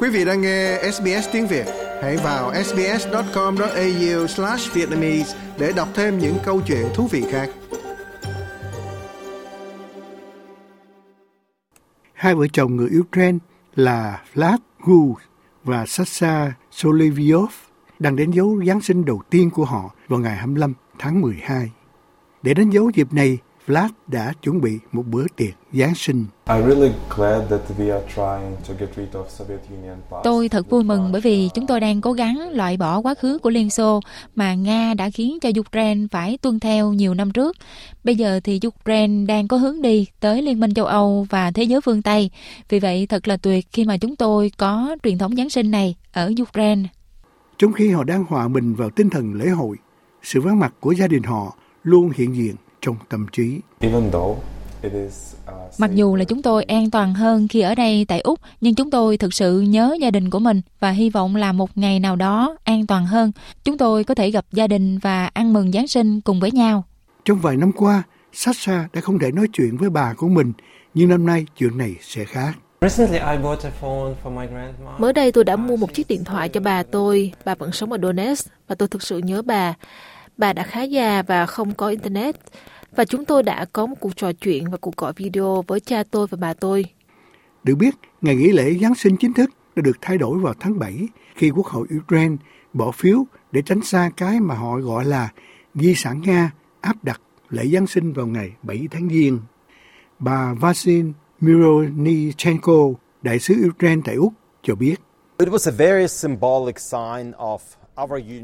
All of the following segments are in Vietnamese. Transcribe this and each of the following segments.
Quý vị đang nghe SBS tiếng Việt, hãy vào sbs.com.au/vietnamese để đọc thêm những câu chuyện thú vị khác. Hai vợ chồng người Ukraine là Vlad Gu và Sasha Soleviov đang đánh dấu Giáng sinh đầu tiên của họ vào ngày 25 tháng 12. Để đánh dấu dịp này, Vlad đã chuẩn bị một bữa tiệc Giáng sinh. Tôi thật vui mừng bởi vì chúng tôi đang cố gắng loại bỏ quá khứ của Liên Xô mà Nga đã khiến cho Ukraine phải tuân theo nhiều năm trước. Bây giờ thì Ukraine đang có hướng đi tới Liên minh châu Âu và thế giới phương Tây. Vì vậy thật là tuyệt khi mà chúng tôi có truyền thống Giáng sinh này ở Ukraine. Trong khi họ đang hòa mình vào tinh thần lễ hội, sự vắng mặt của gia đình họ luôn hiện diện trong tâm trí. Mặc dù là chúng tôi an toàn hơn khi ở đây tại Úc, nhưng chúng tôi thực sự nhớ gia đình của mình và hy vọng là một ngày nào đó an toàn hơn, chúng tôi có thể gặp gia đình và ăn mừng Giáng sinh cùng với nhau. Trong vài năm qua, Sasha đã không thể nói chuyện với bà của mình, nhưng năm nay chuyện này sẽ khác. Mới đây tôi đã mua một chiếc điện thoại cho bà tôi. Bà vẫn sống ở Donetsk và tôi thực sự nhớ bà. Bà đã khá già và không có Internet. Và chúng tôi đã có một cuộc trò chuyện và cuộc gọi video với cha tôi và bà tôi. Được biết, ngày nghỉ lễ Giáng sinh chính thức đã được thay đổi vào tháng 7 khi Quốc hội Ukraine bỏ phiếu để tránh xa cái mà họ gọi là di sản Nga áp đặt lễ Giáng sinh vào ngày 7 tháng Giêng. Bà Vasil Mironichenko, đại sứ Ukraine tại Úc, cho biết. It was a very symbolic sign of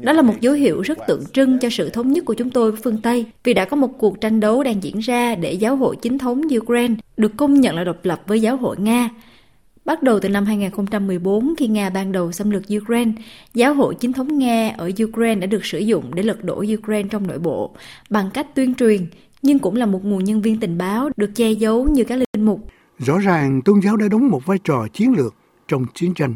đó là một dấu hiệu rất tượng trưng cho sự thống nhất của chúng tôi với phương Tây, vì đã có một cuộc tranh đấu đang diễn ra để giáo hội chính thống Ukraine được công nhận là độc lập với giáo hội Nga. Bắt đầu từ năm 2014 khi Nga ban đầu xâm lược Ukraine, giáo hội chính thống Nga ở Ukraine đã được sử dụng để lật đổ Ukraine trong nội bộ bằng cách tuyên truyền, nhưng cũng là một nguồn nhân viên tình báo được che giấu như các linh mục. Rõ ràng tôn giáo đã đóng một vai trò chiến lược trong chiến tranh.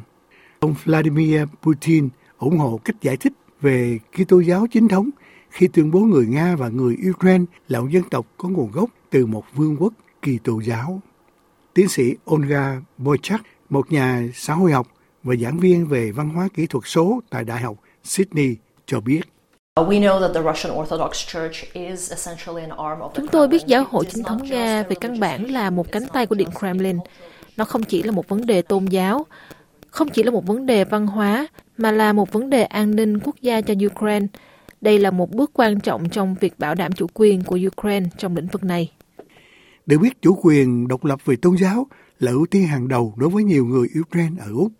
Ông Vladimir Putin ủng hộ cách giải thích về Kitô giáo chính thống khi tuyên bố người Nga và người Ukraine là một dân tộc có nguồn gốc từ một vương quốc Kitô giáo. Tiến sĩ Olga Boychak, một nhà xã hội học và giảng viên về văn hóa kỹ thuật số tại Đại học Sydney cho biết. Chúng tôi biết giáo hội chính thống Nga về căn bản là một cánh tay của Điện Kremlin. Nó không chỉ là một vấn đề tôn giáo, không chỉ là một vấn đề văn hóa mà là một vấn đề an ninh quốc gia cho Ukraine. Đây là một bước quan trọng trong việc bảo đảm chủ quyền của Ukraine trong lĩnh vực này. Để biết chủ quyền độc lập về tôn giáo là ưu tiên hàng đầu đối với nhiều người Ukraine ở Úc.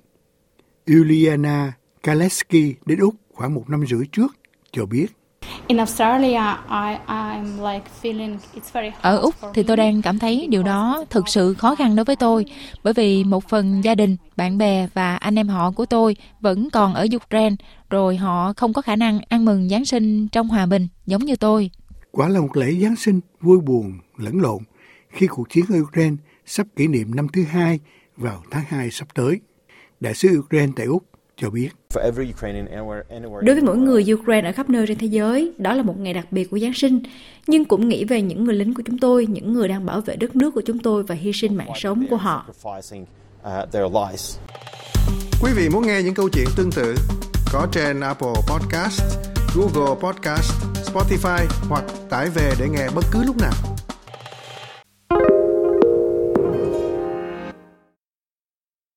Juliana Kaleski đến Úc khoảng một năm rưỡi trước cho biết ở Úc thì tôi đang cảm thấy điều đó thực sự khó khăn đối với tôi bởi vì một phần gia đình, bạn bè và anh em họ của tôi vẫn còn ở Ukraine rồi họ không có khả năng ăn mừng Giáng sinh trong hòa bình giống như tôi. Quả là một lễ Giáng sinh vui buồn lẫn lộn khi cuộc chiến ở Ukraine sắp kỷ niệm năm thứ hai vào tháng 2 sắp tới. Đại sứ Ukraine tại Úc cho biết. Đối với mỗi người Ukraine ở khắp nơi trên thế giới, đó là một ngày đặc biệt của Giáng sinh. Nhưng cũng nghĩ về những người lính của chúng tôi, những người đang bảo vệ đất nước của chúng tôi và hy sinh mạng sống của họ. Uh, Quý vị muốn nghe những câu chuyện tương tự có trên Apple Podcast, Google Podcast, Spotify hoặc tải về để nghe bất cứ lúc nào.